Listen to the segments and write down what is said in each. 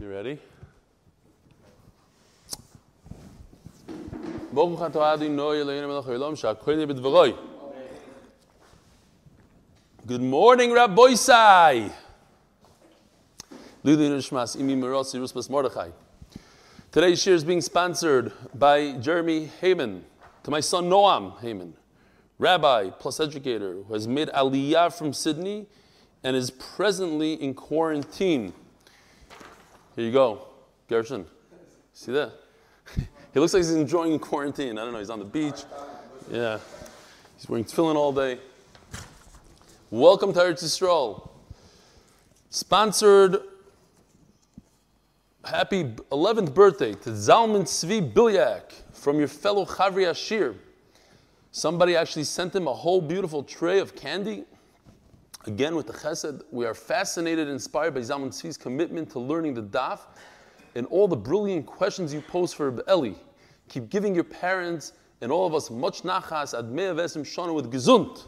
You ready? Good morning, Rabbi Sai. Today's shir is being sponsored by Jeremy Heyman, to my son Noam Heyman, rabbi plus educator who has made aliyah from Sydney and is presently in quarantine. Here you go, Gershon. See that? he looks like he's enjoying quarantine. I don't know, he's on the beach. Yeah. He's wearing tefillin all day. Welcome to Eretz Yisrael. Sponsored happy 11th birthday to Zalman Tzvi Bilyak from your fellow Chavri Ashir. Somebody actually sent him a whole beautiful tray of candy. Again, with the chesed, we are fascinated and inspired by Zalman Tzvi's commitment to learning the daf and all the brilliant questions you pose for Eli. Keep giving your parents and all of us much nachas admei avesim shana with gesund.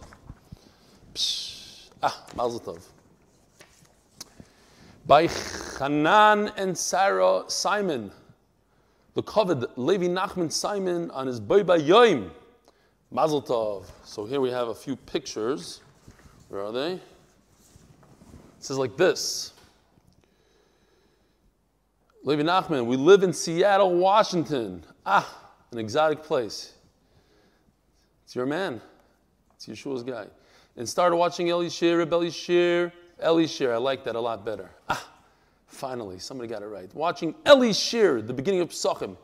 Psh, ah, mazel tov. By Hanan and Sarah Simon, the covered Levi Nachman Simon on his boy by Yoim. Mazel tov. So here we have a few pictures. Where are they? It says like this. Levi Nachman, we live in Seattle, Washington. Ah, an exotic place. It's your man. It's Yeshua's guy. And started watching Eli Shir, Rebelli Shir, Eli Shir. I like that a lot better. Ah, finally, somebody got it right. Watching Eli Shir, the beginning of Psachim.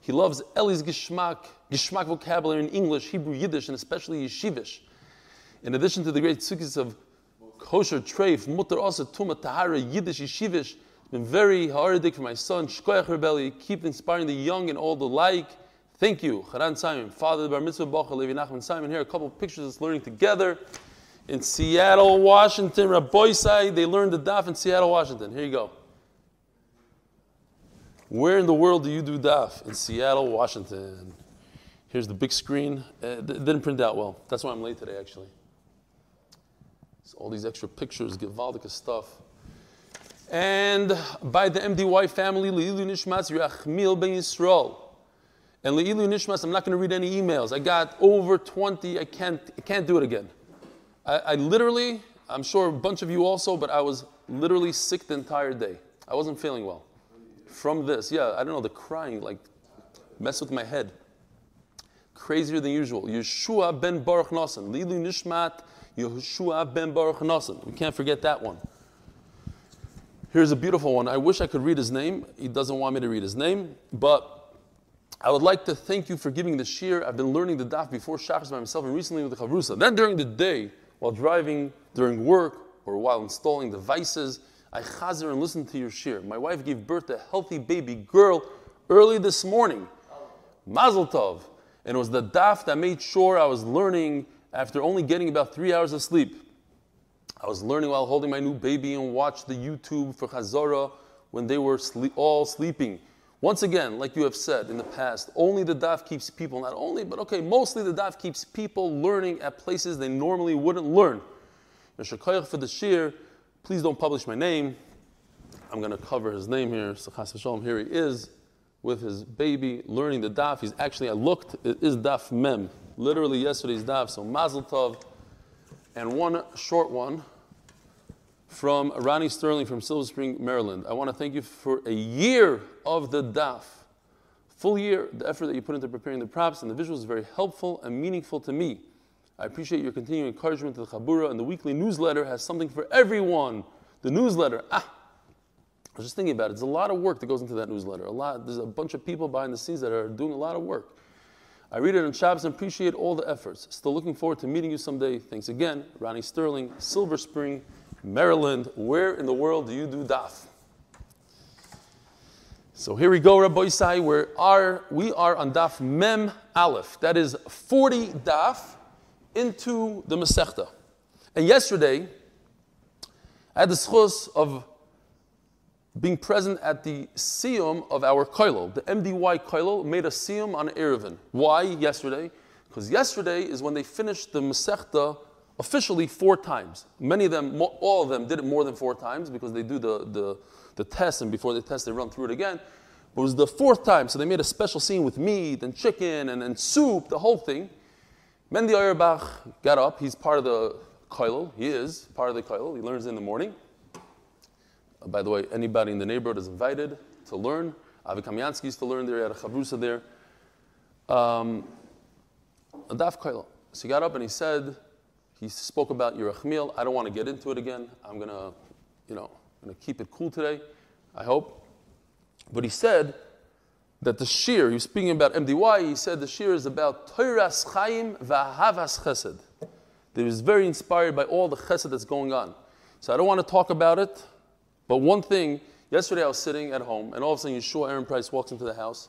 He loves Eli's Gishmak, Gishmak vocabulary in English, Hebrew, Yiddish, and especially Yeshivish. In addition to the great sukkahs of kosher, treif, mutter, asa, tuma, tahara, Yiddish, Yeshivish, it's been very hard for my son, Shkoyach Rebelli, keep inspiring the young and old alike. Thank you, Haran Simon, father of Bar Mitzvah Bacha, Levi Nachman Simon. Here, a couple of pictures of us learning together. In Seattle, Washington, Rabbi Sai, they learned the daf in Seattle, Washington. Here you go. Where in the world do you do daf? In Seattle, Washington. Here's the big screen. Uh, it didn't print out well. That's why I'm late today, actually. All these extra pictures, Givaldica stuff. And by the MDY family, Leilu Nishmas Yachmil Ben Yisrael. And Leilu Nishmas, I'm not going to read any emails. I got over 20. I can't, I can't do it again. I, I literally, I'm sure a bunch of you also, but I was literally sick the entire day. I wasn't feeling well from this. Yeah, I don't know, the crying like messed with my head. Crazier than usual. Yeshua ben Baruch Nasan. Lilu Nishmat Yeshua ben Baruch Nasan. We can't forget that one. Here's a beautiful one. I wish I could read his name. He doesn't want me to read his name, but I would like to thank you for giving the shir. I've been learning the daf before Shachas by myself and recently with the Chavrusa. Then during the day, while driving, during work, or while installing devices, I chazer and listen to your shir. My wife gave birth to a healthy baby girl early this morning. Mazel tov. And it was the daf that made sure I was learning after only getting about three hours of sleep. I was learning while holding my new baby and watched the YouTube for Chazara when they were sleep, all sleeping. Once again, like you have said in the past, only the daf keeps people, not only, but okay, mostly the daf keeps people learning at places they normally wouldn't learn. For the shir, please don't publish my name. I'm going to cover his name here. So Shalom, here he is with his baby learning the daf. He's actually, I looked, it is daf mem. Literally yesterday's daf. So mazel tov. And one short one from Ronnie Sterling from Silver Spring, Maryland. I want to thank you for a year of the daf. Full year, the effort that you put into preparing the props and the visuals is very helpful and meaningful to me. I appreciate your continuing encouragement to the Chabura, and the weekly newsletter has something for everyone. The newsletter, ah, I was just thinking about it. It's a lot of work that goes into that newsletter. A lot. There's a bunch of people behind the scenes that are doing a lot of work. I read it on Shabbos and appreciate all the efforts. Still looking forward to meeting you someday. Thanks again, Ronnie Sterling, Silver Spring, Maryland. Where in the world do you do daf? So here we go, Rabbi Isai. We are, we are on daf Mem Aleph. That is 40 daf into the Masechta. And yesterday, I had the schus of being present at the siyum of our koilel. The MDY koilel made a siyum on Erevin. Why yesterday? Because yesterday is when they finished the Masechta officially four times. Many of them, all of them, did it more than four times because they do the, the, the test, and before they test, they run through it again. But it was the fourth time, so they made a special scene with meat and chicken and, and soup, the whole thing. Mendy Auerbach got up. He's part of the koilel. He is part of the koilel. He learns in the morning. By the way, anybody in the neighborhood is invited to learn. Avi Kamiansky used to learn there. He had a chavrusa there. Um. So he got up and he said, he spoke about Yerachmiel. I don't want to get into it again. I'm going to, you know, I'm to keep it cool today, I hope. But he said that the shir, he was speaking about MDY, he said the shir is about Toiras Chaim Vahavas Chesed. He was very inspired by all the chesed that's going on. So I don't want to talk about it, but one thing, yesterday I was sitting at home, and all of a sudden Yeshua Aaron Price walks into the house.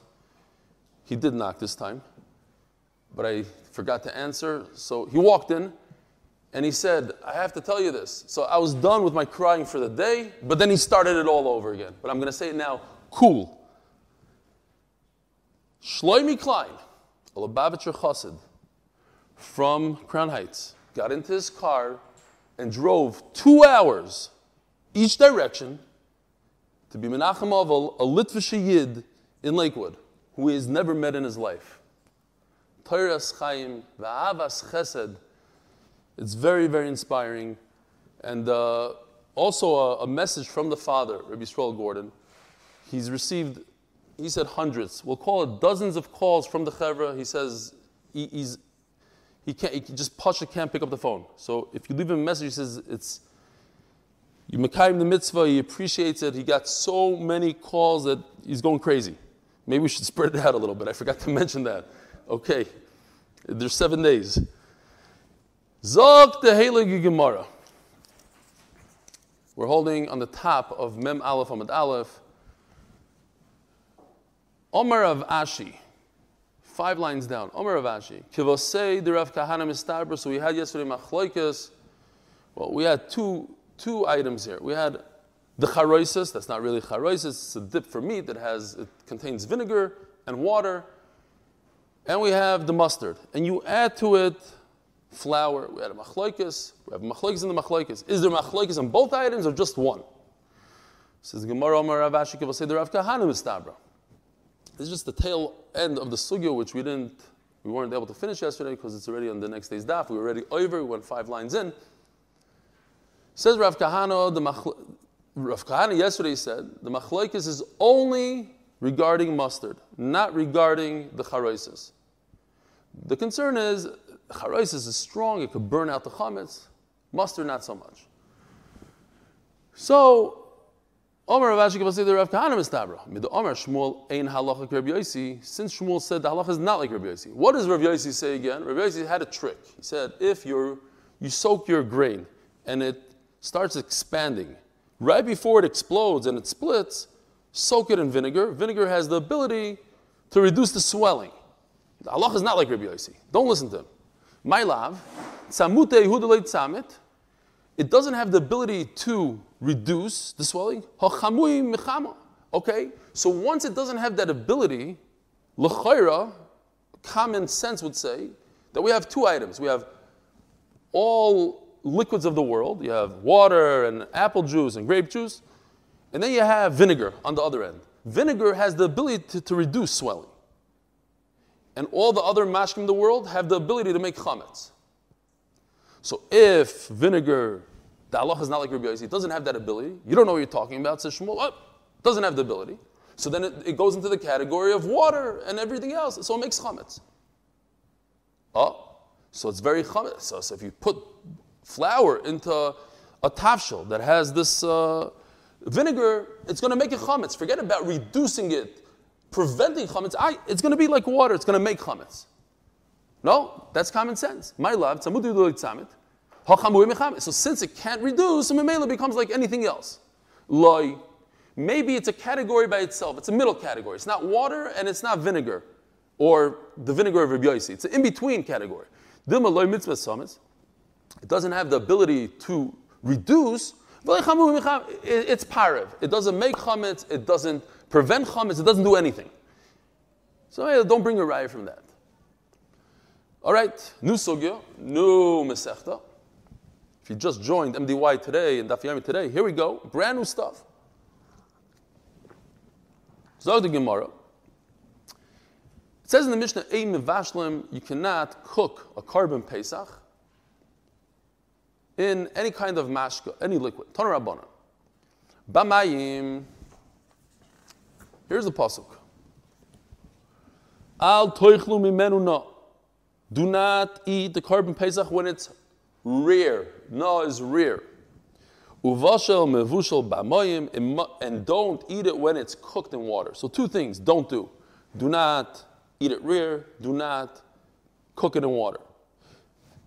He did knock this time, but I forgot to answer. So he walked in, and he said, I have to tell you this. So I was done with my crying for the day, but then he started it all over again. But I'm going to say it now cool. Shloimi Klein, a Lubavitcher Chassid from Crown Heights, got into his car and drove two hours each direction to be Menachem Oval, a Litvish Yid in Lakewood, who he has never met in his life. Toras Chaim, Va'avas Chesed. It's very, very inspiring. And uh, also a, a, message from the father, Rabbi Yisrael Gordon. He's received he said hundreds. We'll call it dozens of calls from the chevra. He says he, he's, he can't, he just Pasha can't pick up the phone. So if you leave him a message, he says it's, you Mekayim the mitzvah, he appreciates it. He got so many calls that he's going crazy. Maybe we should spread it out a little bit. I forgot to mention that. Okay, there's seven days. Zog the Heilige Gemara. We're holding on the top of Mem Aleph Amad Aleph. Omer of Ashi, five lines down. Omer of Ashi. Kivosei the Rav Kahana Mistabra. So we had yesterday Machloikas. Well, we had two, two items here. We had the charoisis, that's not really charoisis, it's a dip for meat that has, it contains vinegar and water. And we have the mustard. And you add to it flour. We had a machloikas. We have machloikas in the machloikas. Is there machloikas on both items or just one? Says Gemara Omer Rav Ashi Kivosei the Rav Kahana Mistabra. This is just the tail end of the sugya, which we didn't, we weren't able to finish yesterday because it's already on the next day's daf. We were already over. We went five lines in. Says Rav Kahana, the machl- Rav Kahana yesterday said the machlokes is only regarding mustard, not regarding the charoisis. The concern is charoisis is strong; it could burn out the chametz. Mustard, not so much. So Omer Rav Ashi the Rav Kahana Mistabra. Mid Omer Shmuel Ein Halacha Rabbi Yosi. Since Shmuel said the halacha is not like Rabbi Yosi. What does Rabbi Yosi say again? Rabbi Yosi had a trick. He said if you you soak your grain and it starts expanding, right before it explodes and it splits, soak it in vinegar. Vinegar has the ability to reduce the swelling. Halacha is not like Rabbi Yosi. Don't listen to him. My love, Tzamute Yehuda Tzamit. It doesn't have the ability to reduce the swelling. Okay, so once it doesn't have that ability, l'chayra, common sense would say that we have two items. We have all liquids of the world. You have water and apple juice and grape juice, and then you have vinegar on the other end. Vinegar has the ability to, to reduce swelling. And all the other mashkim in the world have the ability to make chametz. So if vinegar the Allah is not like Rabbi Yossi. It doesn't have that ability. You don't know what you're talking about. Says Shmuel, oh, doesn't have the ability. So then it, it, goes into the category of water and everything else. So it makes chametz. Oh, so it's very chametz. So, so if you put flour into a tafshil that has this uh, vinegar, it's going to make it chametz. Forget about reducing it, preventing chametz. I, it's going to be like water. It's going to make chametz. No, that's common sense. My love. So since it can't reduce, Mamela becomes like anything else. Loi. Maybe it's a category by itself. It's a middle category. It's not water and it's not vinegar or the vinegar of Rabbi Yossi. It's an in-between category. It doesn't have the ability to reduce. It's parav. It doesn't make chametz. It doesn't prevent chametz. It doesn't do anything. So don't bring a raya from that. All right, new sugya, new mesechta. If you just joined MDY today and Daf Yomi today, here we go, brand new stuff. Zog the Gemara. It says in the Mishnah, you cannot cook a korban Pesach in any kind of mashka, any liquid. Toner Rabbanan. Bamayim. Here's the pasuk. Al toichlu mimenu no. Do not eat the korban Pesach when it's rare. No is rare. Uvashel mevushel bamayim, and don't eat it when it's cooked in water. So two things, don't do. Do not eat it rare, do not cook it in water.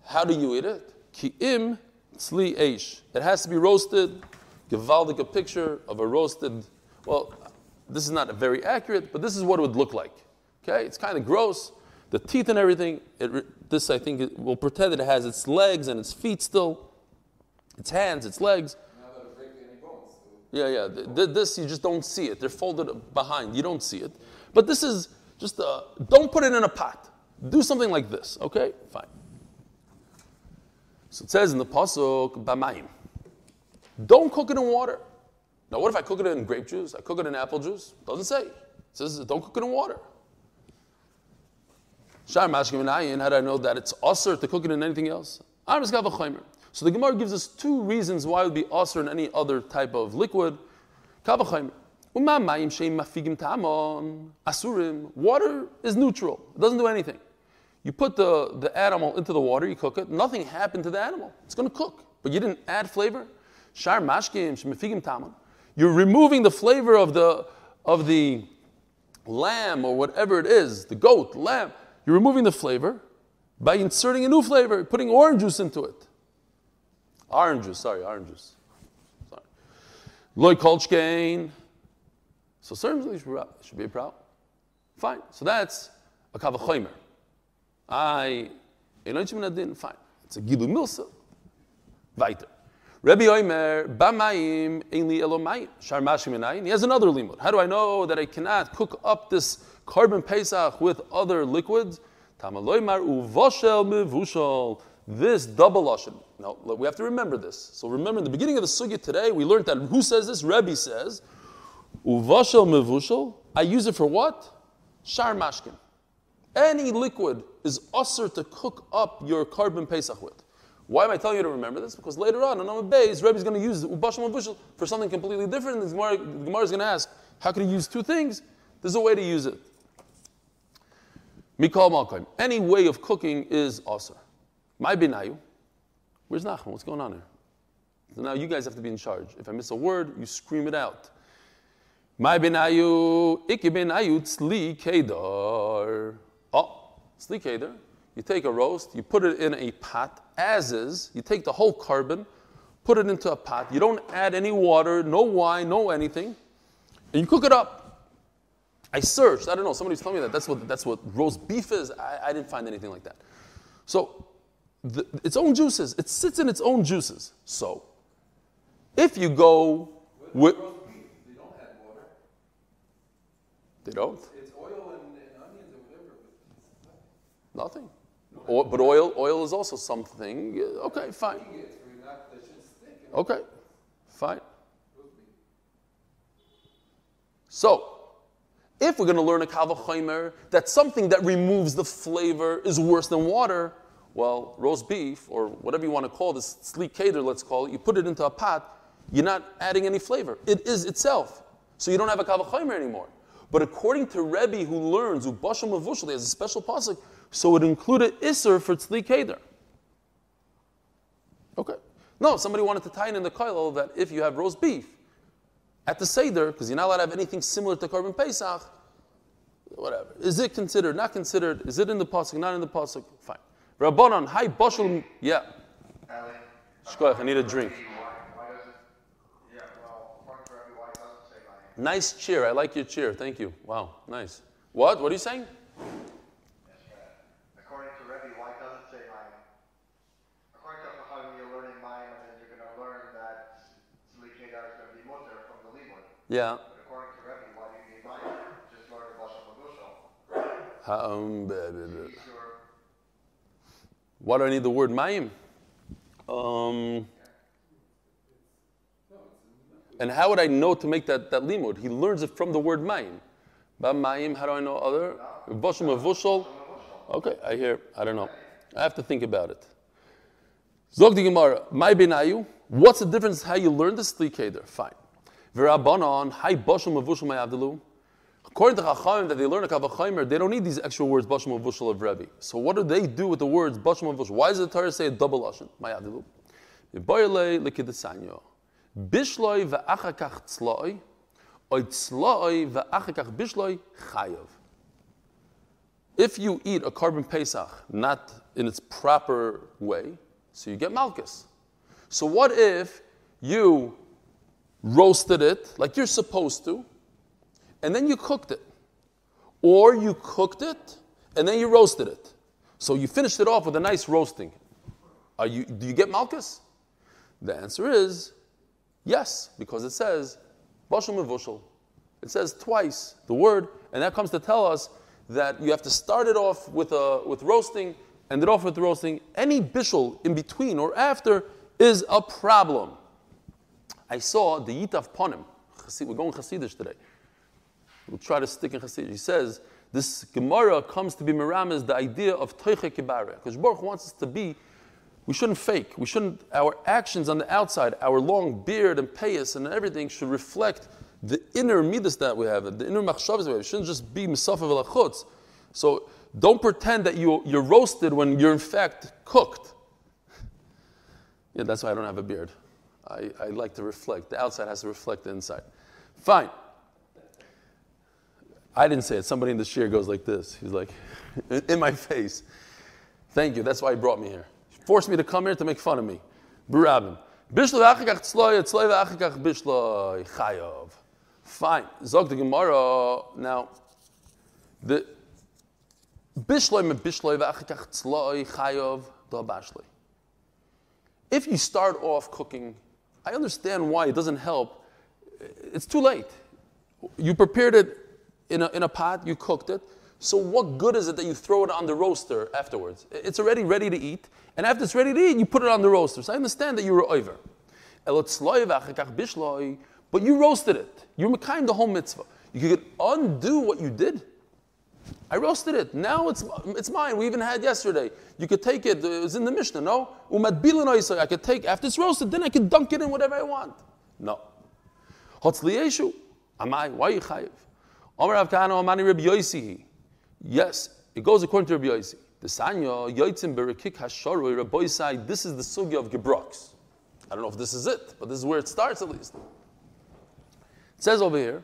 How do you eat it? Ki'im tzli eish. It has to be roasted. Givaldik a picture of a roasted, well, this is not very accurate, but this is what it would look like. Okay, it's kind of gross. The teeth and everything, it, this I think it will pretend that it has its legs and its feet still, its hands, its legs. Yeah, yeah. This you just don't see it. They're folded behind. You don't see it. But this is just uh, don't put it in a pot. Do something like this. Okay, fine. So it says in the pasuk b'mayim. Don't cook it in water. Now, what if I cook it in grape juice? I cook it in apple juice? Doesn't say. It says don't cook it in water. Shar mashkim How do I know that it's usher to cook it in anything else? So the Gemara gives us two reasons why it would be usher in any other type of liquid. Asurim. Water is neutral. It doesn't do anything. You put the, the animal into the water, you cook it, nothing happened to the animal. It's going to cook. But you didn't add flavor. Shar mashkim shemafigim tamon. You're removing the flavor of the, of the lamb or whatever it is, the goat, lamb. You're removing the flavor by inserting a new flavor, putting orange juice into it. Orange juice, sorry, orange juice. Sorry. Loy kolchkein. So certainly should be a problem. Fine. So that's a kavachomer. I, fine. It's a gilu milsa. Weiter. Rabbi Oimer, Bamayim, Einli Elomayim, Sharmashim He has another limud. How do I know that I cannot cook up this korban Pesach with other liquids? Tamaloimar uvoshel mevushal. This double lashon. Now we have to remember this. So remember, in the beginning of the sugya today, we learned that who says this? Rebbe says, uvoshel mevushal. I use it for what? Shar mashkin. Any liquid is usher to cook up your korban Pesach with. Why am I telling you to remember this? Because later on, on Amud Beis, Rebbe is going to use ubashim bushel for something completely different. And Gemara, Gemara is going to ask, how can he use two things? There's a way to use it. Mikol malkaim. Any way of cooking is aser. My binayu. Where's Nachman? What's going on here? So now you guys have to be in charge. If I miss a word, you scream it out. My binayu, iki binayu tzli kedar. Oh, tzli kedar. You take a roast, you put it in a pot, as is. You take the whole korban, put it into a pot. You don't add any water, no wine, no anything, and you cook it up. I searched. I don't know. Somebody's telling me that that's what that's what roast beef is. I, I didn't find anything like that. So, the, its own juices. It sits in its own juices. So, if you go with, they don't add water. They don't. It's oil and, and onions or whatever. Nothing. But oil, oil is also something. Uh, okay, fine. Okay, fine. So, if we're going to learn a kavachomer that something that removes the flavor is worse than water, well, roast beef or whatever you want to call this sleek cater, let's call it, you put it into a pot, you're not adding any flavor. It is itself. So you don't have a kavachomer anymore. But according to Rebbe who learns, who he has a special pasuk, so it included Isser for Tzli Keder. Okay. No, somebody wanted to tie in in the Kailo that if you have roast beef at the Seder, because you're not allowed to have anything similar to Korban Pesach, whatever. Is it considered, not considered? Is it in the Pasuk, not in the Pasuk? Fine. Rabbanon, hi, Bashal, yeah. Shkoyach, I need a drink. Nice cheer. I like your cheer. Thank you. Wow, nice. What? What are you saying? Yeah. According to Rebbe, why do you need Mayim? Just learn the Lashon Sure. Why do I need the word Mayim? Um, and how would I know to make that, that limud? He learns it from the word mayim. Ba mayim, how do I know other? Avushal. Okay, I hear, I don't know. I have to think about it. Zog the Gemara, my benayu. What's the difference how you learn this likeder? Fine. V'rabbanon, hay boshim avushal mayavdelu. According to Chachamim, that they learn a Kavachimer, they don't need these extra words, Bashim Avushal of Rebbe. So what do they do with the words Bashim Avushal? Why does the Torah say a double Lashon? Mayadilu. Yiboyle likidesanyo. Bishloi va'achakach tzloi, oy tzloi va'achakach bishloi chayav. If you eat a korban pesach not in its proper way, so you get malchus. So what if you roasted it like you're supposed to, and then you cooked it. Or you cooked it and then you roasted it. So you finished it off with a nice roasting. Are you, do you get malchus? The answer is yes, because it says bashal mevushal. It says twice the word, and that comes to tell us that you have to start it off with, a, with roasting, end it off with roasting. Any bishul in between or after is a problem. I saw the Yitaf Ponim. We're going Hasidish today. We'll try to stick in Chassidus. He says this Gemara comes to be Miram the idea of Toiche Kibare. Because Baruch wants us to be, we shouldn't fake. We shouldn't, our actions on the outside, our long beard and payas and everything should reflect the inner midas that we have, the inner machshavas we have. It shouldn't just be misafa v'lachutz. So don't pretend that you, you're roasted when you're in fact cooked. Yeah, that's why I don't have a beard. I, I like to reflect. The outside has to reflect the inside. Fine. I didn't say it. Somebody in the chair goes like this. He's like, in my face. Thank you. That's why he brought me here. He forced me to come here to make fun of me. Barabin. Fine. Zog the Gemara. Now, the bishloi me bishloi v'achikach tzloi chayov bashloi. If you start off cooking, I understand why it doesn't help. It's too late. You prepared it in a, in a pot, you cooked it. So what good is it that you throw it on the roaster afterwards? It's already ready to eat, and after it's ready to eat, you put it on the roaster. So I understand that you were over. But you roasted it. You're kind the whole mitzvah. You could undo what you did. I roasted it. Now it's, it's mine. We even had yesterday. You could take it. It was in the Mishnah, no? I could take, after it's roasted, then I could dunk it in whatever I want. No. Am I? Why you chayiv? Yes, it goes according to Rabbi Yosi. The Sanya, Yoitzim Berekik Hasharoi, Rabbi Yisai, this is the sugya of Gebrox. I don't know if this is it, but this is where it starts at least. It says over here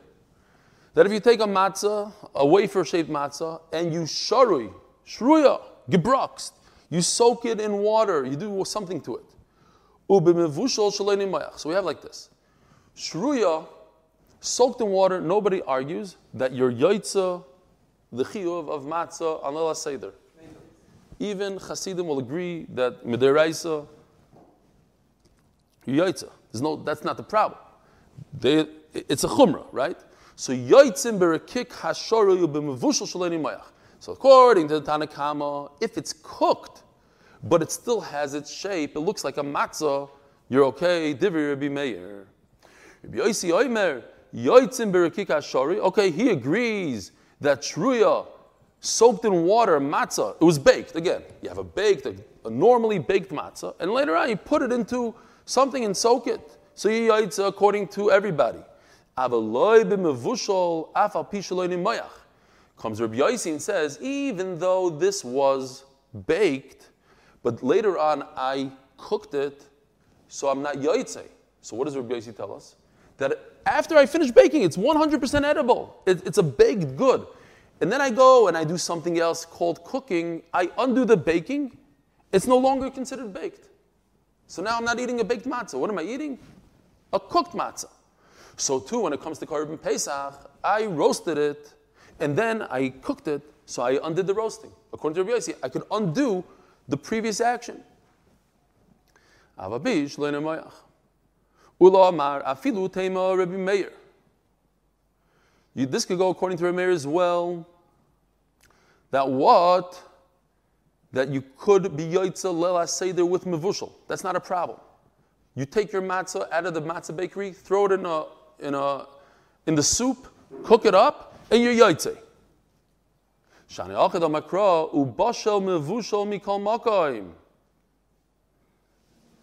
that if you take a matzah, a wafer shaped matzah, and you sharui, shruya, gebrox, you soak it in water, you do something to it. So we have like this. Shruya soaked in water, nobody argues that your yaitza, the chiyuv of matzah, on Allah Seder. Even Hasidim will agree that midiraisa, yaitza. There's no, that's not the problem. They, it's a chumrah, right? So yaitzim berekik hashoru b'mevushal shaleni mayach. So according to the Tanakama, if it's cooked, but it still has its shape, it looks like a matzah, you're okay. Divi Rabbi Meir. Rabbi Yosi Oimer, Yoitzim berekika shari. Okay, he agrees that shruya, soaked in water, matzah, it was baked. Again, you have a baked, a, a normally baked matzah, and later on you put it into something and soak it. So you yaitza uh, according to everybody. Comes Rabbi Yossi and says, even though this was baked, but later on I cooked it, so I'm not yaitze. So what does Rabbi Yossi tell us? That after I finish baking, it's 100% edible. It, it's a baked good. And then I go and I do something else called cooking. I undo the baking. It's no longer considered baked. So now I'm not eating a baked matzah. What am I eating? A cooked matzah. So too, when it comes to Korban Pesach, I roasted it and then I cooked it. So I undid the roasting. According to Rabbi Yossi, I could undo the previous action. Avabish Ula Amar Afilu Rabbi Meir. This could go according to Rabbi Meir as well. That what that you could be yoitza lela seder with mevushal. That's not a problem. You take your matzah out of the matzah bakery, throw it in a in a in the soup, cook it up, and you're yoitze. Shani achad makra ubashel mevushal mikol makoim.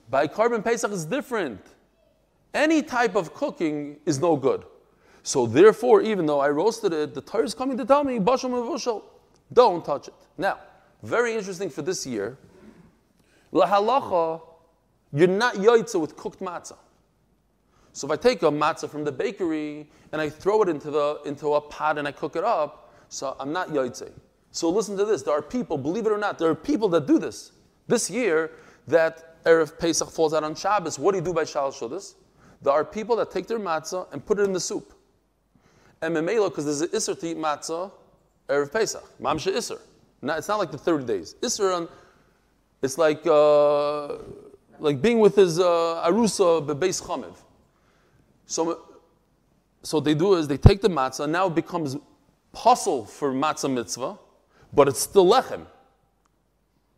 By korban pesach is different. Any type of cooking is no good. So therefore, even though I roasted it, the Torah is coming to tell me, bashal mevushal, don't touch it. Now, very interesting for this year. Lahalacha, you're not yoitza with cooked matzah. So if I take a matzah from the bakery and I throw it into, the, into a pot and I cook it up, so I'm not yoitze. So listen to this. There are people, believe it or not, there are people that do this. This year, that Erev Pesach falls out on Shabbos, what do you do by Shal Shudas? There are people that take their matzah and put it in the soup. And memelo, because there's an Isser to eat matzah, Erev Pesach. Mamsha Isser. Now, it's not like the 30 days. Isser, on, it's like, uh, like being with his uh, Arusa Bebeis Chamev. So, uh, so what they do is they take the matzah, now it becomes puzzle for matzah mitzvah, but it's still lechem.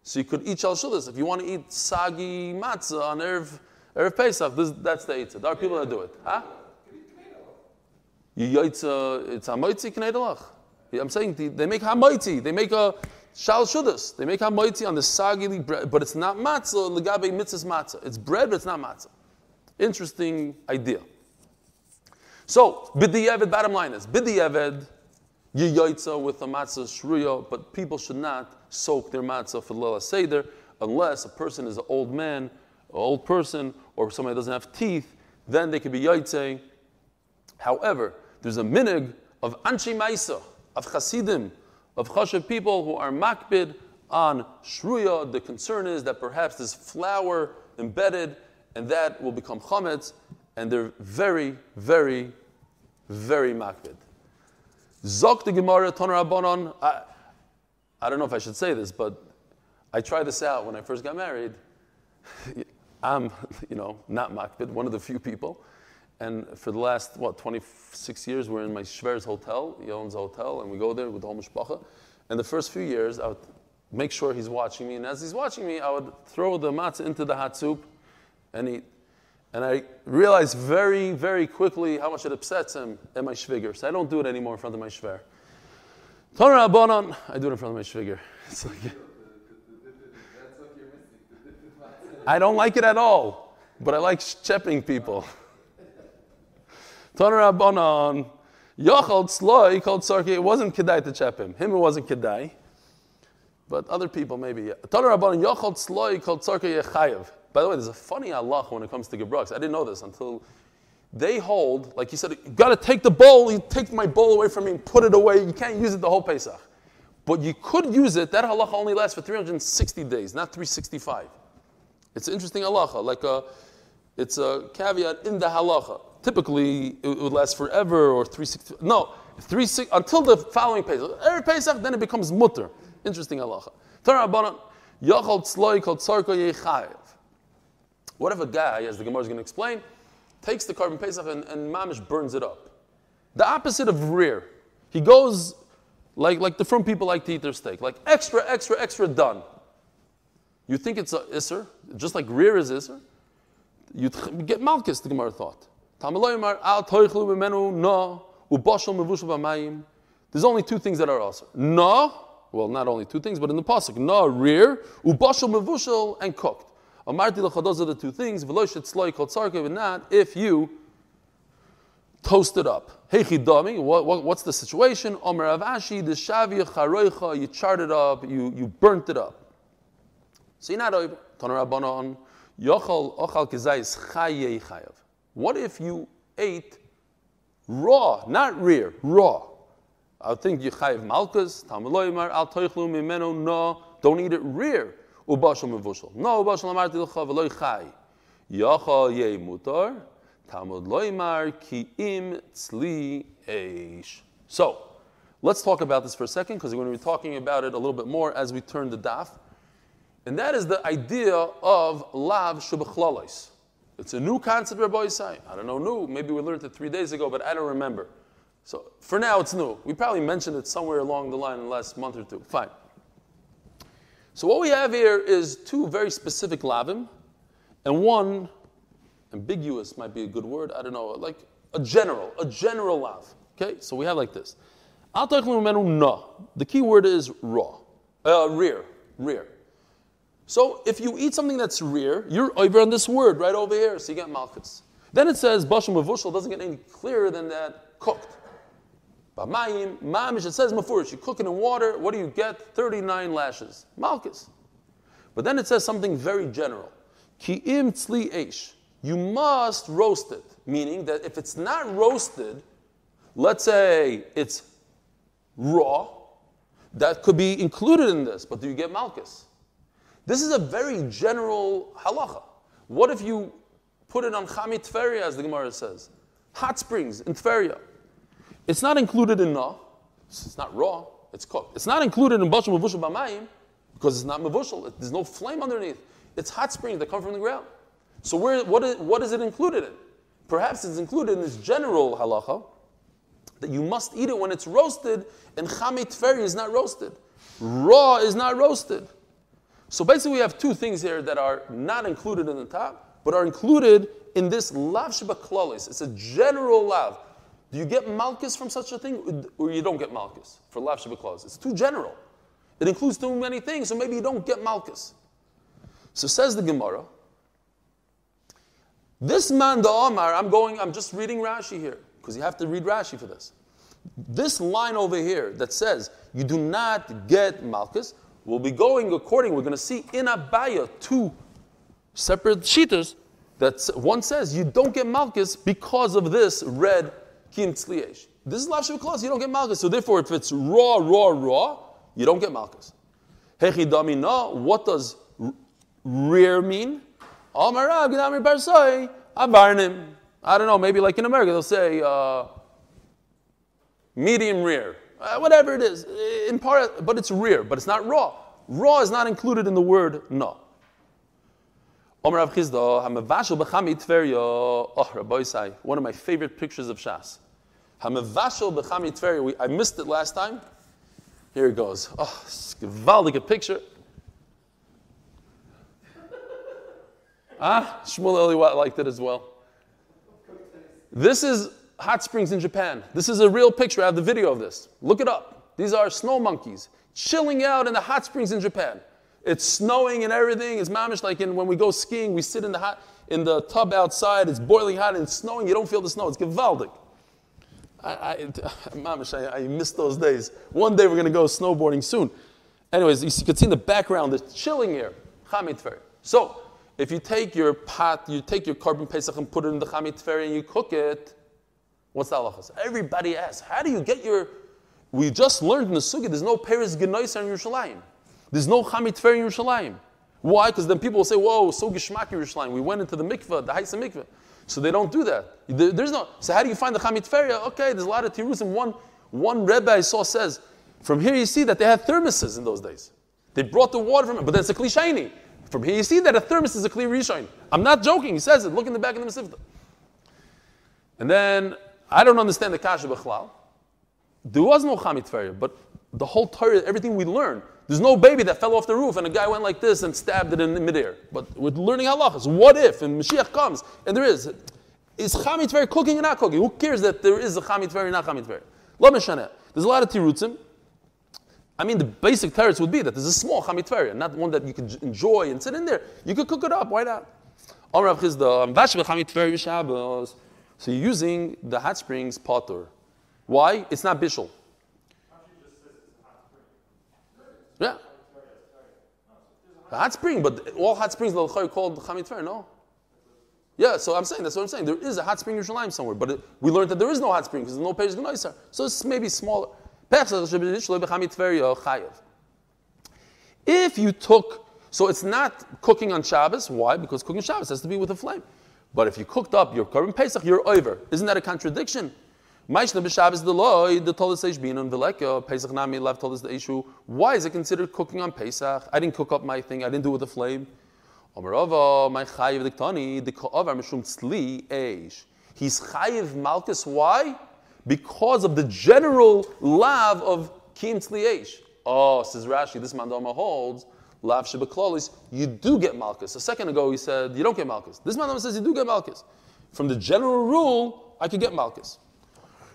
So you could eat shudas. If you want to eat sagi matzah on Erev, Erev Pesach, this, that's the eitzah. There are people that do it. Huh? You yaitza, uh, it's hamoitzi knedalach. I'm saying they, make hamoitzi. They make a shal shudas. They make hamoitzi on the sagi bread, but it's not matzah. Legabe mitzvahs matzah. It's bread, but it's not matzah. Interesting idea. So, b'di'evet, bottom line is, b'di'evet, you yaitza with a matzah shruya, but people should not soak their matzah for Lila Seder unless a person is an old man, an old person, or somebody doesn't have teeth, then they could be yaitze. However, there's a minig of Anshi Maisa, of Chasidim, of Chashav people who are makbid on shruya. The concern is that perhaps there's flour embedded, and that will become chametz, and they're very, very, very makbid. Zok the Gemara Toner Rabbanon. I, I don't know if I should say this, but I tried this out when I first got married. I'm, you know, not makbid, one of the few people. And for the last, what, 26 years, we're in my Schwer's hotel. He owns a hotel, and we go there with the whole mishpacha. And the first few years, I would make sure he's watching me. And as he's watching me, I would throw the matzah into the hot soup and eat. And I realized very, very quickly how much it upsets him and my shviger. So I don't do it anymore in front of my shver. Toner Rabbanon, I do it in front of my shviger. It's like, I don't like it at all, but I like chepping people. Toner Rabbanon, Yochel Tzloi called Sarki, it wasn't Kedai to chep him. Him, it wasn't Kedai. But other people, maybe. Toner Rabbanon, Yochel Tzloi called Sarki Yechayev. By the way, there's a funny Allah when it comes to Gebrux. I didn't know this until they hold, like you said, you got to take the bowl, you take my bowl away from me and put it away. You can't use it the whole Pesach. But you could use it. That halacha only lasts for 360 days, not 365. It's an interesting halacha, like a, it's a caveat in the halacha. Typically, it would last forever or 360. No, 36 until the following Pesach. Every Pesach, then it becomes mutter. Interesting halacha. What if a guy, as the Gemara is going to explain, takes the korban pesach and, and mamish burns it up? The opposite of rear. He goes like, like the from people like to eat their steak, like extra, extra, extra done. You think it's a isser, just like rear is isser. You get malchus, the Gemara thought. There's only two things that are also. No, well, not only two things, but in the pasuk, no rear, ubashal mevushal and cooked. Amarti those are the two things. not if you toast it up. Heichidami, what, what, what's the situation? Omer avashi, the shavia charoicha, you charred it up, you, you burnt it up. So you're not over. Toner Rabbanon, yochal ochal kezayis chayei chayav. What if you ate raw, not rear, raw? I think you chayav malchus, tamaloymar, al toichlu mimeno, no, don't eat it rear. ובשל מבושל. נו, ובשל אמרתי לך ולא חי. יכול יהיה מותר, תלמוד לא יאמר כי אם צלי אש. So, let's talk about this for a second because we're going to be talking about it a little bit more as we turn the daf. And that is the idea of lav shubachlalois. It's a new concept, Rabbi Yisai. I don't know new. Maybe we learned it three days ago, but I don't remember. So for now, it's new. We probably mentioned it somewhere along the line in the last month or two. Fine. So what we have here is two very specific lavim, and one ambiguous might be a good word. I don't know, like a general, a general lav. Okay, so we have like this. The key word is raw, uh, rear, rear. So if you eat something that's rear, you're over on this word right over here, so you get malchus. Then it says bashim mavushal doesn't get any clearer than that cooked. Bamayim, mamish, it says mafurish, you cook it in water, what do you get? 39 lashes. Malchus. But then it says something very general. Ki'im tzli eish. You must roast it. Meaning that if it's not roasted, let's say it's raw, that could be included in this, but do you get malchus? This is a very general halacha. What if you put it on chamit tferia, as the Gemara says? Hot springs in tferia. It's not included in na. It's not raw. It's cooked. It's not included in bashal mavushal b'mayim because it's not mavushal. There's no flame underneath. It's hot springs that come from the ground. So where, what, is, what is it included in? Perhaps it's included in this general halacha that you must eat it when it's roasted, and chamit tferi is not roasted. Raw is not roasted. So basically, we have two things here that are not included in the top, but are included in this lav sheba. It's a general lav. Do you get malchus from such a thing, or you don't get malchus for lav klalis? It's too general. It includes too many things, so maybe you don't get malchus. So says the Gemara. This man, the Omar, I'm going, I'm just reading Rashi here, because you have to read Rashi for this. This line over here that says you do not get Malchus will be going according, we're going to see in Abaya two separate sheeters that one says you don't get Malchus because of this red Kim Tzliesh. This is Lav Clause, you don't get Malchus. So therefore, if it's raw, raw, raw, you don't get Malchus. Hechidami, no, what does rear mean? I don't know, maybe like in America, they'll say uh, medium rear, uh, whatever it is, in part, but it's rear, but it's not raw. Raw is not included in the word no. Oh, one of my favorite pictures of Shas. Hamevasho Bahamit Ferio. I missed it last time. Here it goes. Oh, gewaldige picture. Ah, Shmuel Eli liked it as well. This is hot springs in Japan. This is a real picture. I have the video of this. Look it up. These are snow monkeys chilling out in the hot springs in Japan. It's snowing and everything. It's mamish like in, when we go skiing, we sit in the hot in the tub outside. It's boiling hot and it's snowing. You don't feel the snow. It's gewaldig. I, I, mamish, I, I miss those days. One day we're going to go snowboarding soon. Anyways, you can see in the background, it's chilling here. So, if you take your pot, you take your korban pesach and put it in the chamit teferi and you cook it, what's the halachas? Everybody asks, how do you get your? We just learned in the sugi, there's no peres genoisa in Yerushalayim. There's no chamit teferi in Yerushalayim. Why? Because then people will say, "Whoa, so gishmak Yerushalayim. We went into the mikveh, the haisa mikveh." So they don't do that. there's no. So how do you find the chamit teferi? Okay, there's a lot of tirusim. One one rebbe I saw says, from here you see that they had thermoses in those days. They brought the water from it, but that's a klishayni. From here you see that a thermos is a clear rishon. I'm not joking. He says it. Look in the back of the Masifta. And then I don't understand the kasha b'chlal. There was no chamit but the whole Torah, everything we learn, there's no baby that fell off the roof and a guy went like this and stabbed it in midair. But we're learning halachas. What if and Mashiach comes and there is is chamit teferi cooking or not cooking? Who cares that there is a chamit teferi or not chamit teferi? There's a lot of tirutzim. I mean, the basic teretz would be that there's a small chamitveria, not one that you can enjoy and sit in there. You could cook it up. Why not? So you're using the hot springs potter. Why? It's not bishul. Yeah. The hot spring, but all hot springs are called chamitver, no? Yeah, so I'm saying that's what I'm saying. There is a hot spring in Yerushalayim somewhere, but it, we learned that there is no hot spring because there's no page Gnoisar. So it's maybe smaller. If you took, so it's not cooking on Shabbos. Why? Because cooking Shabbos has to be with a flame. But if you cooked up your Korban Pesach, you're over. Isn't that a contradiction? Why is it considered cooking on Pesach? I didn't cook up my thing. I didn't do it with a flame. He's chayiv malchus. Why? because of the general lav of kim tzliesh. Oh, says Rashi, this mandama holds lav shebeklolis, you do get malchus. A second ago he said you don't get malchus. This man says you do get malchus. From the general rule, I could get malchus.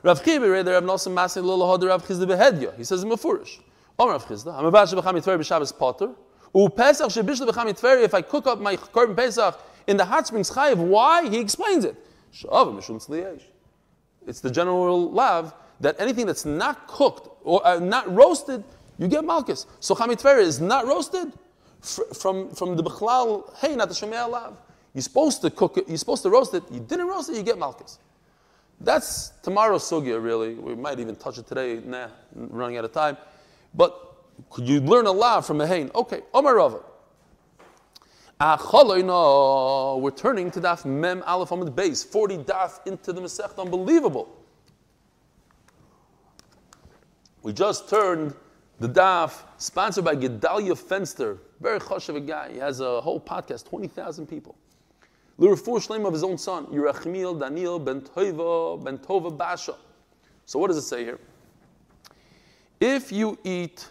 Rav Kibi, there Rav Nosson Hoder Rav Chisda Behedya. He says in Mefurish. Om Rav Chisda, I'm about Shebecham Yitver b'Shabbos Potter. U Pesach Shebishla Yitver, if I cook up my Korban Pesach in the hot springs chayiv, why? He explains it. Shav Mishum Tzliyesh. It's the general lav that anything that's not cooked or uh, not roasted, you get malchus. So chamitver is not roasted fr- from, from the bechlal, hey, not the shemei lav. You're supposed to cook it, you're supposed to roast it. You didn't roast it, you get malchus. That's tomorrow's sugya, really. We might even touch it today. Nah, running out of time. But could you learn a lot from a hain? Okay, Omar Rava. We're turning to daf mem aleph the base, 40 daf into the Masech, unbelievable. We just turned the daf, sponsored by Gedalia Fenster, very choshev guy. He has a whole podcast, 20,000 people. L'refu shleim of his own son, Yerachmiel Daniel ben Tova ben Tova Basha. So what does it say here? If you eat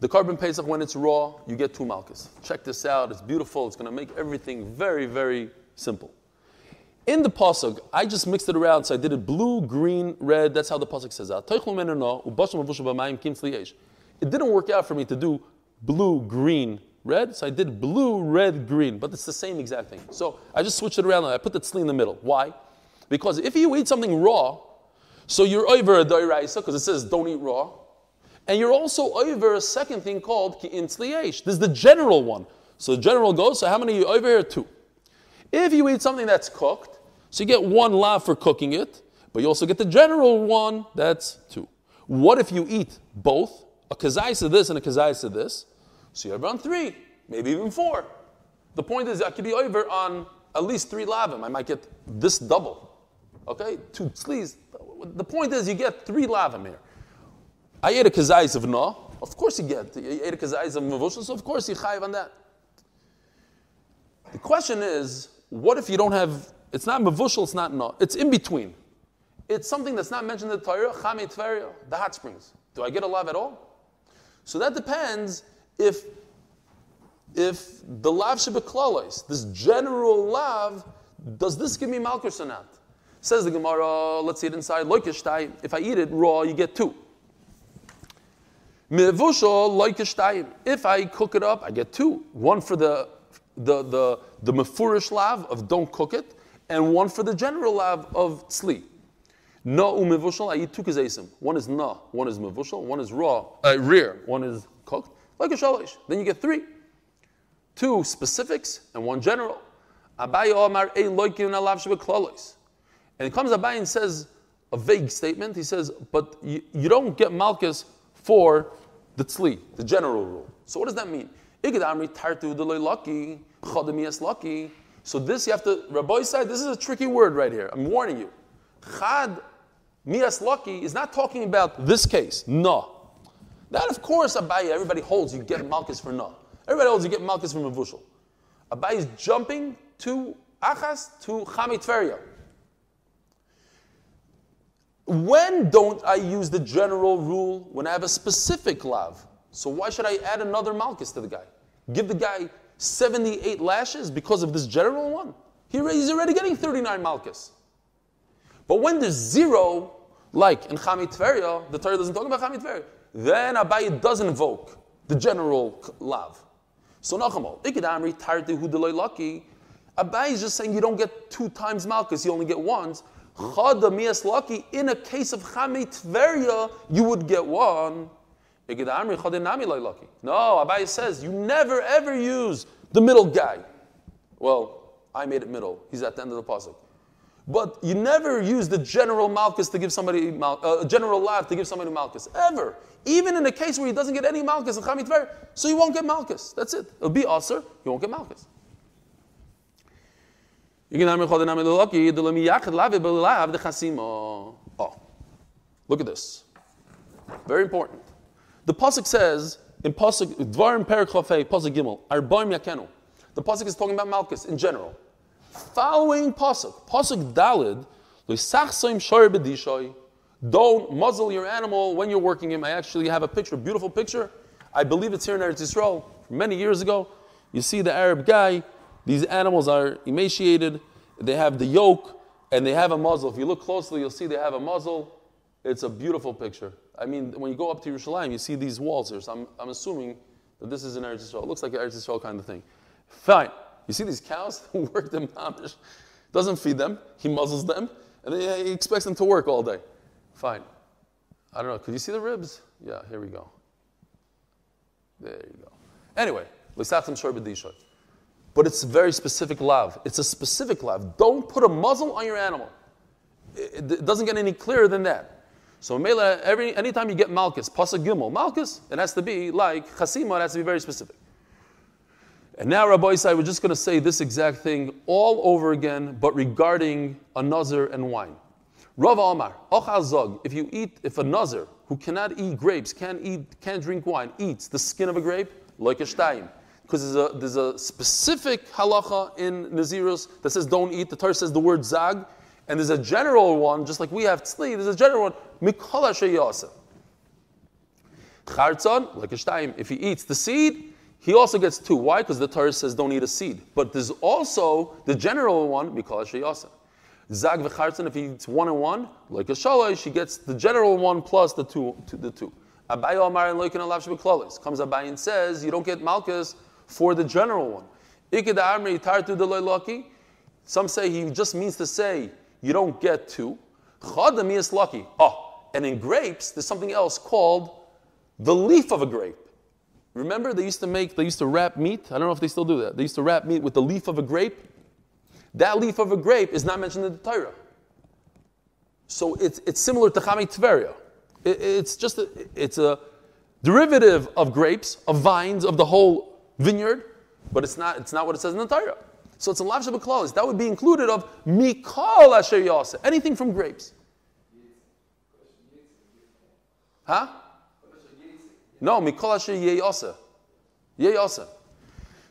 the korban Pesach when it's raw, you get two malchus. Check this out. It's beautiful. It's going to make everything very, very simple. In the pasuk, I just mixed it around, so I did it blue, green, red. That's how the pasuk says that. It didn't work out for me to do blue, green, red, so I did blue, red, green, but it's the same exact thing. So I just switched it around and I put the tzli in the middle. Why? Because if you eat something raw, so you're over a doiraisa because it says don't eat raw, and you're also over a second thing called ki'in tzliyesh. This is the general one. So the general goes. So how many are you over here? Two. If you eat something that's cooked, so you get one lav for cooking it, but you also get the general one. That's two. What if you eat both a kazais of this and a kazais of this? So you're on three, maybe even four. The point is, I could be over on at least three lavim. I might get this double. Okay, two tzlis. The point is, you get three lavim here. I ate a kazais of no. Of course you get. You ate a kazais of mavushal, so of course you chayiv on that. The question is, what if you don't have? It's not mavushal. It's not no. It's in between. It's something that's not mentioned in the Torah. Chamei Tveria, the hot springs. Do I get a lav at all? So that depends if if the lav shebeklalos, this general lav, does this give me malchus or not? Says the Gemara, let's it inside. Loikishtai, if I eat it raw, you get two. Mevushal loikishtayim. If I cook it up, I get two. One for the the the the mefurish lav of don't cook it, and one for the general lav of tzli. No umevushal, I eat two kazesim. One is na, one is mevushal, one is raw, uh, rear, one is cooked. Like a shalish. Then you get three. Two specifics and one general. Abaye Omar ein loikin alav shebeklolos. And it comes Abaye and says a vague statement. He says, but you, you don't get malchus for the tzli, the general rule. So what does that mean? So this you have to, Rabbi said, this is a tricky word right here. I'm warning you. Chad mias lucky is not talking about this case. No. That of course Abaye, everybody holds you get malchus for no. Everybody holds you get malchus from a vushal. Abaye is jumping to achas to chamitveria. When don't I use the general rule? When I have a specific lav. So why should I add another malchus to the guy? Give the guy 78 lashes because of this general one? He, he's already getting 39 malchus. But when there's zero, like in Chamei Tveria, the Torah doesn't talk about Chamei Tveria, then Abaye does invoke the general love. So Nachamol, Ikidamri Tarti Hudeloi Lucky. Abaye is just saying you don't get two times malchus, you only get once. Chada mias lucky, in a case of Chamei Tveria, you would get one. No, Abaye says you never ever use the middle guy. Well, I made it middle. He's at the end of the pasuk. But you never use the general malchus to give somebody uh, general lav to give somebody malchus ever. Even in a case where he doesn't get any malchus in chamit ver, so you won't get malchus. That's it. It'll be aser. You won't get malchus. Oh, look at this. Very important. The pasuk says in pasuk Dvarim Perik pasuk Gimel Arbaim Yakenu. The pasuk is talking about Malchus in general. Following pasuk, pasuk Dalid. Don't muzzle your animal when you're working him. I actually have a picture, a beautiful picture. I believe it's here in Eretz Yisrael. Many years ago, you see the Arab guy. These animals are emaciated. They have the yoke and they have a muzzle. If you look closely, you'll see they have a muzzle. It's a beautiful picture. I mean, when you go up to Yerushalayim, you see these walls here. So I'm, I'm assuming that this is an Eretz Yisrael. It looks like an Eretz Yisrael kind of thing. Fine. You see these cows work them mamish. Doesn't feed them. He muzzles them, and then he expects them to work all day. Fine. I don't know. Could you see the ribs? Yeah. Here we go. There you go. Anyway, But it's a very specific love. It's a specific love. Don't put a muzzle on your animal. It, it doesn't get any clearer than that. So Mela, every anytime you get Malchus, Pasa Gimel, Malchus, it has to be like Chasima, it has to be very specific. And now, Rabbi Isai, we're just going to say this exact thing all over again, but regarding a nazir and wine. Rav Zog, if you eat, if a nazir who cannot eat grapes, can't eat, can't drink wine, eats the skin of a grape, like a shtayim. Because there's a, there's a specific halacha in Nazirus that says don't eat. The Torah says the word zag, and there's a general one, just like we have tzli, there's a general one, mikol. Chartzon, like a shtayim, if he eats the seed, he also gets two. Why? Because the Torah says don't eat a seed. But there's also the general one, mikol yasa. Zag v'chartzon, if he eats one and one, like a shalosh, he gets the general one plus the two. the two. Abaye Omar and Loikin Alav Shebeklolis. Comes Abaye and says, you don't get Malchus for the general one. Iked Amri Tartu Deloy Some say he just means to say, you don't get two. Chadam is lucky. Oh, and in grapes, there's something else called the leaf of a grape. Remember, they used to make, they used to wrap meat. I don't know if they still do that. They used to wrap meat with the leaf of a grape. That leaf of a grape is not mentioned in the Torah. So it's, it's similar to Chamei Tveria. It, it's just a, it's a derivative of grapes, of vines, of the whole vineyard, but it's not, it's not what it says in the Torah. So it's a lav shabakalalis. That would be included of mikol asher yasa, anything from grapes. Huh? No, mikol asher yeyasa. Yeyasa.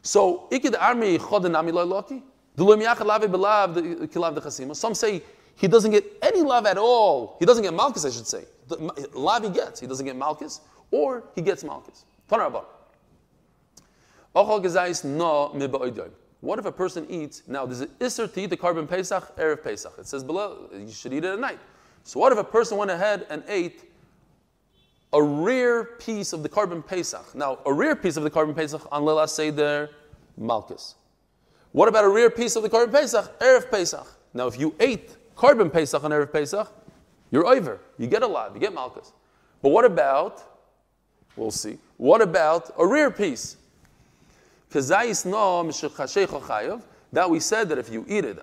So, ikid armi choden ami loyloki. Some say he doesn't get any love at all. He doesn't get malchus, I should say. The love he gets. He doesn't get malchus, or he gets malchus. What if a person eats, now there's an Isser to eat the korban Pesach, Erev Pesach. It says below, you should eat it at night. So what if a person went ahead and ate a rare piece of the korban Pesach? Now, a rare piece of the korban Pesach on Lela Seder, Malchus. What about a rare piece of the korban Pesach, Erev Pesach? Now, if you ate korban Pesach on Erev Pesach, you're over. You get a lot, you get Malchus. But what about, we'll see, what about a rare piece? That we said that if you eat it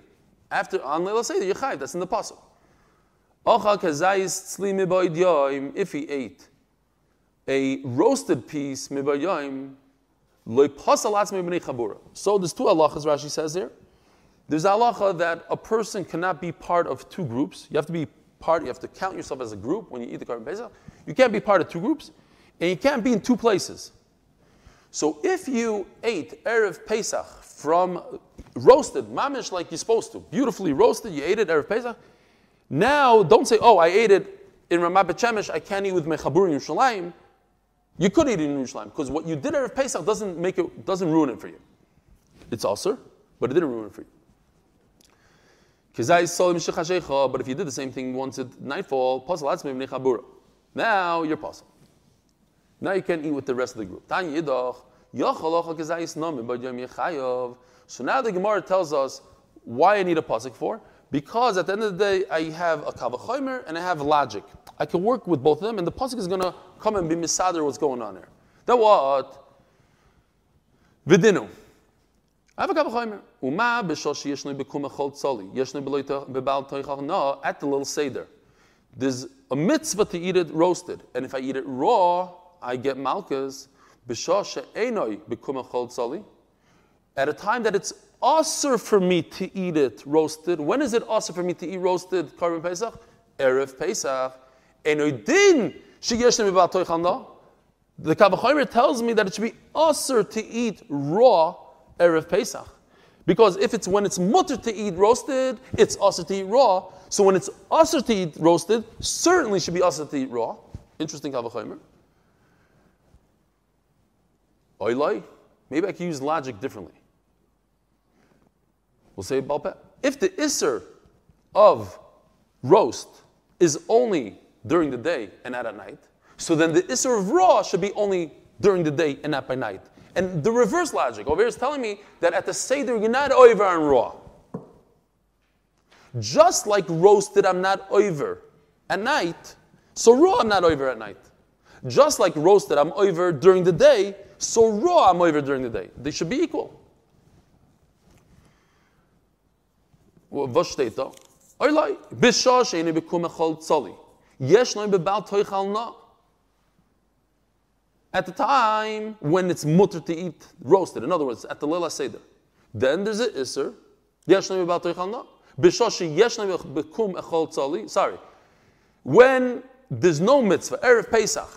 after on Leila Seder, you're. That's in the pasuk. If he ate a roasted piece, so there's two halachas Rashi says here. There's halacha that a person cannot be part of two groups. You have to be part. You have to count yourself as a group when you eat the korban pesach. You can't be part of two groups, and you can't be in two places. So if you ate Erev Pesach from roasted, mamish like you're supposed to, beautifully roasted, you ate it Erev Pesach, now don't say, oh, I ate it in Ramat Shemesh, I can't eat with Mechabur in Yerushalayim. You could eat it in Yerushalayim, because what you did Erev Pesach doesn't make it, doesn't ruin it for you. It's also, but it didn't ruin it for you. But if you did the same thing once at nightfall, now you're puzzled. Now you can eat with the rest of the group. So now the Gemara tells us why I need a pasuk for. Because at the end of the day, I have a kavachomer and I have logic. I can work with both of them, and the pasuk is going to come and be misader what's going on here. That what? Vidinu. I have a kavachomer. Uma b'shoshi yeshnu b'kum echol tzoli. Yeshnu b'bal toichach. No, at the little seder. There's a mitzvah to eat it roasted. And if I eat it raw, I get malchus at a time that it's also for me to eat it roasted. When is it also for me to eat roasted korban pesach? Erev pesach. Enoidin The Kavachomer tells me that it should be usher to eat raw erev pesach. Because if it's when it's mutter to eat roasted, it's usher to eat raw. So when it's usher to eat roasted, certainly should be usher to eat raw. Interesting Kavachomer. Oilai, maybe I can use logic differently. We'll say Balpeh. If the Isser of roast is only during the day and not at night, so then the Isser of raw should be only during the day and not by night. And the reverse logic over here is telling me that at the Seder you're not over and raw. Just like roasted, I'm not over at night, so raw, I'm not over at night. Just like roasted, I'm over during the day, so raw, I'm over during the day. They should be equal. Was steht da? Oilai, bisha sheini bekum echol tzoli. Yesh noim bebal toichal na. At the time when it's mutter to eat roasted, in other words, at the Lila Seder, then there's an Isser. Yesh noim bebal toichal na. Bisha she yesh noim bekum echol tzoli. Sorry. When there's no mitzvah, Erev Pesach,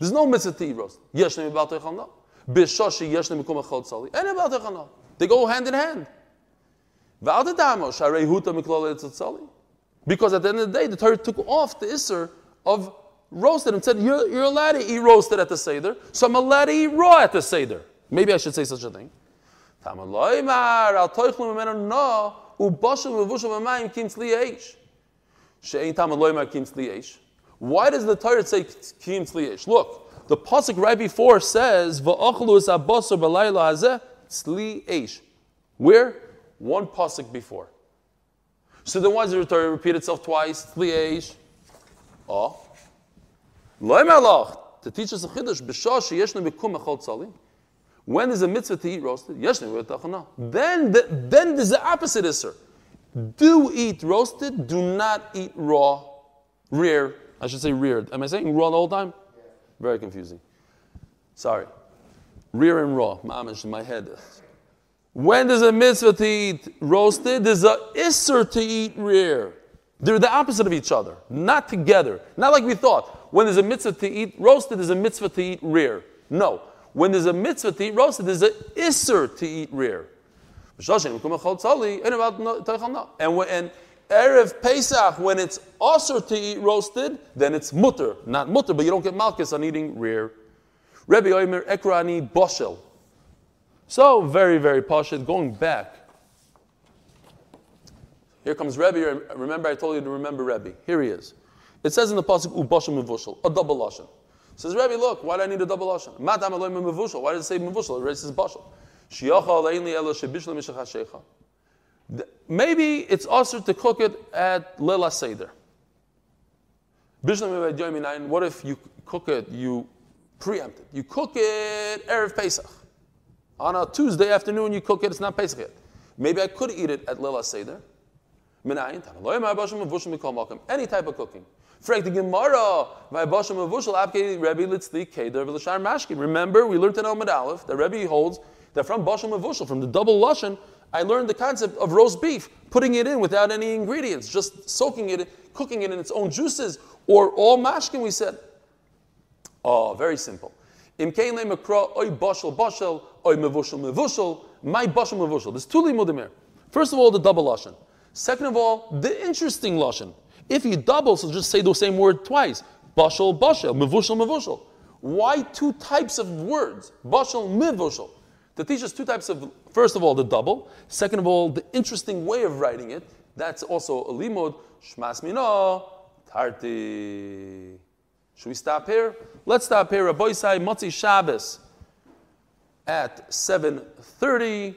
there's no mitzvah to eat roast. Yesh noim bebal toichal na. Bisha she yesh noim bekum echol tzoli. And bebal toichal na. They go hand in hand. Because at the end of the day, the Torah took off the Isser of roasted and said, you're, you're allowed to eat roasted at the Seder, so I'm allowed to eat raw at the Seder. Maybe I should say such a thing. Why does the Torah say kim tzli Look, the pasuk right before says va'achlu es abasar b'layla hazeh. Where? One pasuk before. So then why does the Torah repeat itself twice? Tzli Oh. Malach. To teach us a chiddush, b'shah sheyeshnu bekum echol. When there's a mitzvah to eat roasted, yeshnu v'tachana. Then, the, then there's the opposite isser. Do eat roasted, do not eat raw, rear. I should say reared. Am I saying raw the whole time? Very confusing. Sorry. Rear and raw. Mamish in my head. When there's a mitzvah to eat roasted, there's a isser to eat rear. They're the opposite of each other, not together. Not like we thought. When there's a mitzvah to eat roasted, there's a mitzvah to eat rear. No. When there's a mitzvah to eat roasted, there's a isser to eat rear. And when Erev Pesach, when it's also to eat roasted, then it's mutter. Not mutter, but you don't get malchus on eating rear. Rebbe Oimer Ekrani Boshel. So, very, very pashit. Going back. Here comes Rebbe. Remember, I told you to remember Rebbe. Here he is. It says in the pasuk ubashim mevushal, a double lashon. Says Rebbe, look, why do I need a double lashon? Matam aloy mevushal. Why does it say mevushal? It says bashal. Maybe it's also to cook it at Lela Seder. What if you cook it, you preempt it? You cook it Erev Pesach. On a Tuesday afternoon, you cook it, it's not Pesach yet. Maybe I could eat it at Lela Seder. Any type of cooking. Remember, we learned in Omid Aleph that Rebbe holds that from Basham Mavushal, from the double Lashon, I learned the concept of roast beef, putting it in without any ingredients, just soaking it, cooking it in its own juices, or all mashkin, we said. Oh, very simple. Oy mevushal mevushal my bashal mevushal. There's two limudim. First of all, the double lashon. Second of all, the interesting lashon. If you double, so just say the same word twice. Bashal bashal mevushal mevushal. Why two types of words? Bashal mevushal. To teach us two types of. First of all, the double. Second of all, the interesting way of writing it. That's also a limud. Shmas mino tarti. Should we stop here? Let's stop here. Rabbi Isai Motzi Shabbos at 7.30.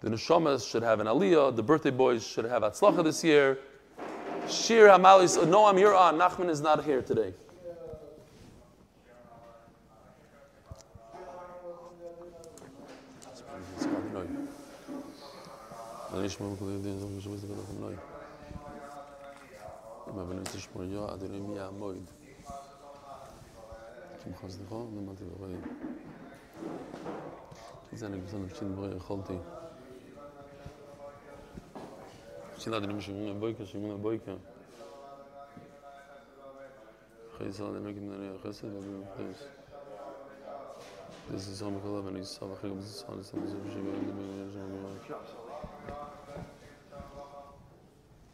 The Neshamas should have an Aliyah. The birthday boys should have Atzlacha this year. Shir Hamalis. Uh, oh, no, I'm here on. Nachman is not here today. כי מחסדך למדתי בבית. כי זה אני בסדר פשין בריא, יכולתי. פשין עד נמי שימון הבויקה, שימון הבויקה. אחרי ישראל נמי כמדני החסד ואבי מפרס. זה זר מכל ואני סב אחרי גם זה סר לסם זה ושבי אין דמי גנר שם מירה.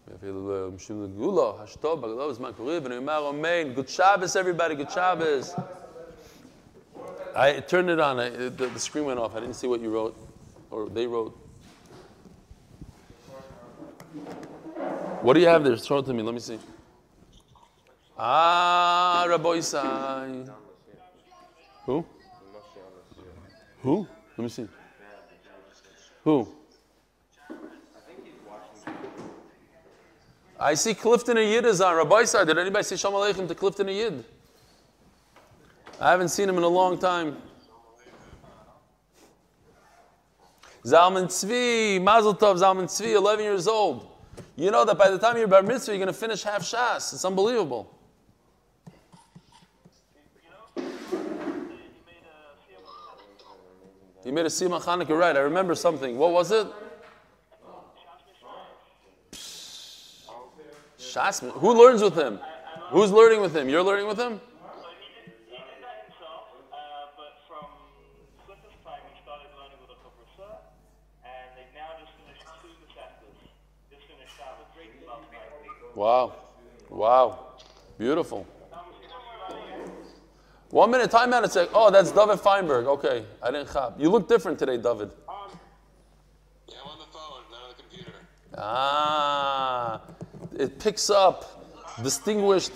ואפילו משום לגאולה, השטוב בגדול בזמן קורי, ונאמר אמן, good Shabbos everybody, good Shabbos. I turned it on. I, the, the screen went off. I didn't see what you wrote, or they wrote. What do you have there? Show it to me. Let me see. Ah, Rabbi Isai. Who? Who? Let me see. Who? I see Clifton and Yid is on. Rabbi Isai, did anybody say Shalom Aleichem to Clifton and Yid? I haven't seen him in a long time. Zalman Tzvi, Mazel Tov, Zalman Tzvi, 11 years old. You know that by the time you're bar mitzvah, you're going to finish half Shas. It's unbelievable. He made a Sima Chanukah right. I remember something. What was it? Shasman. Who learns with him? Who's learning with him? You're learning with him? Wow. Wow. Beautiful. One minute, time out. It's like, oh, that's David Feinberg. Okay, I didn't chop. You look different today, David. Yeah, I'm on the phone, not on the computer. Ah, it picks up. Distinguished.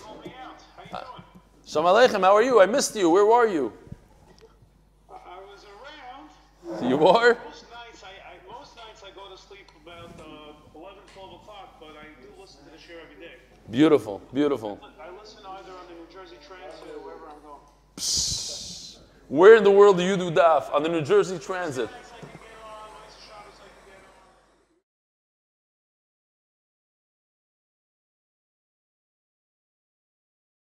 Shalom Aleichem, how are you? I missed you. Where were you? I was around. You are? Most nights, I, I most nights I go to sleep about uh, 11, 12 o'clock, but I do listen to the show every day. Beautiful, beautiful. I listen either on the New Jersey Transit or wherever I'm going. Where in the world do you do daf? On the New Jersey Transit.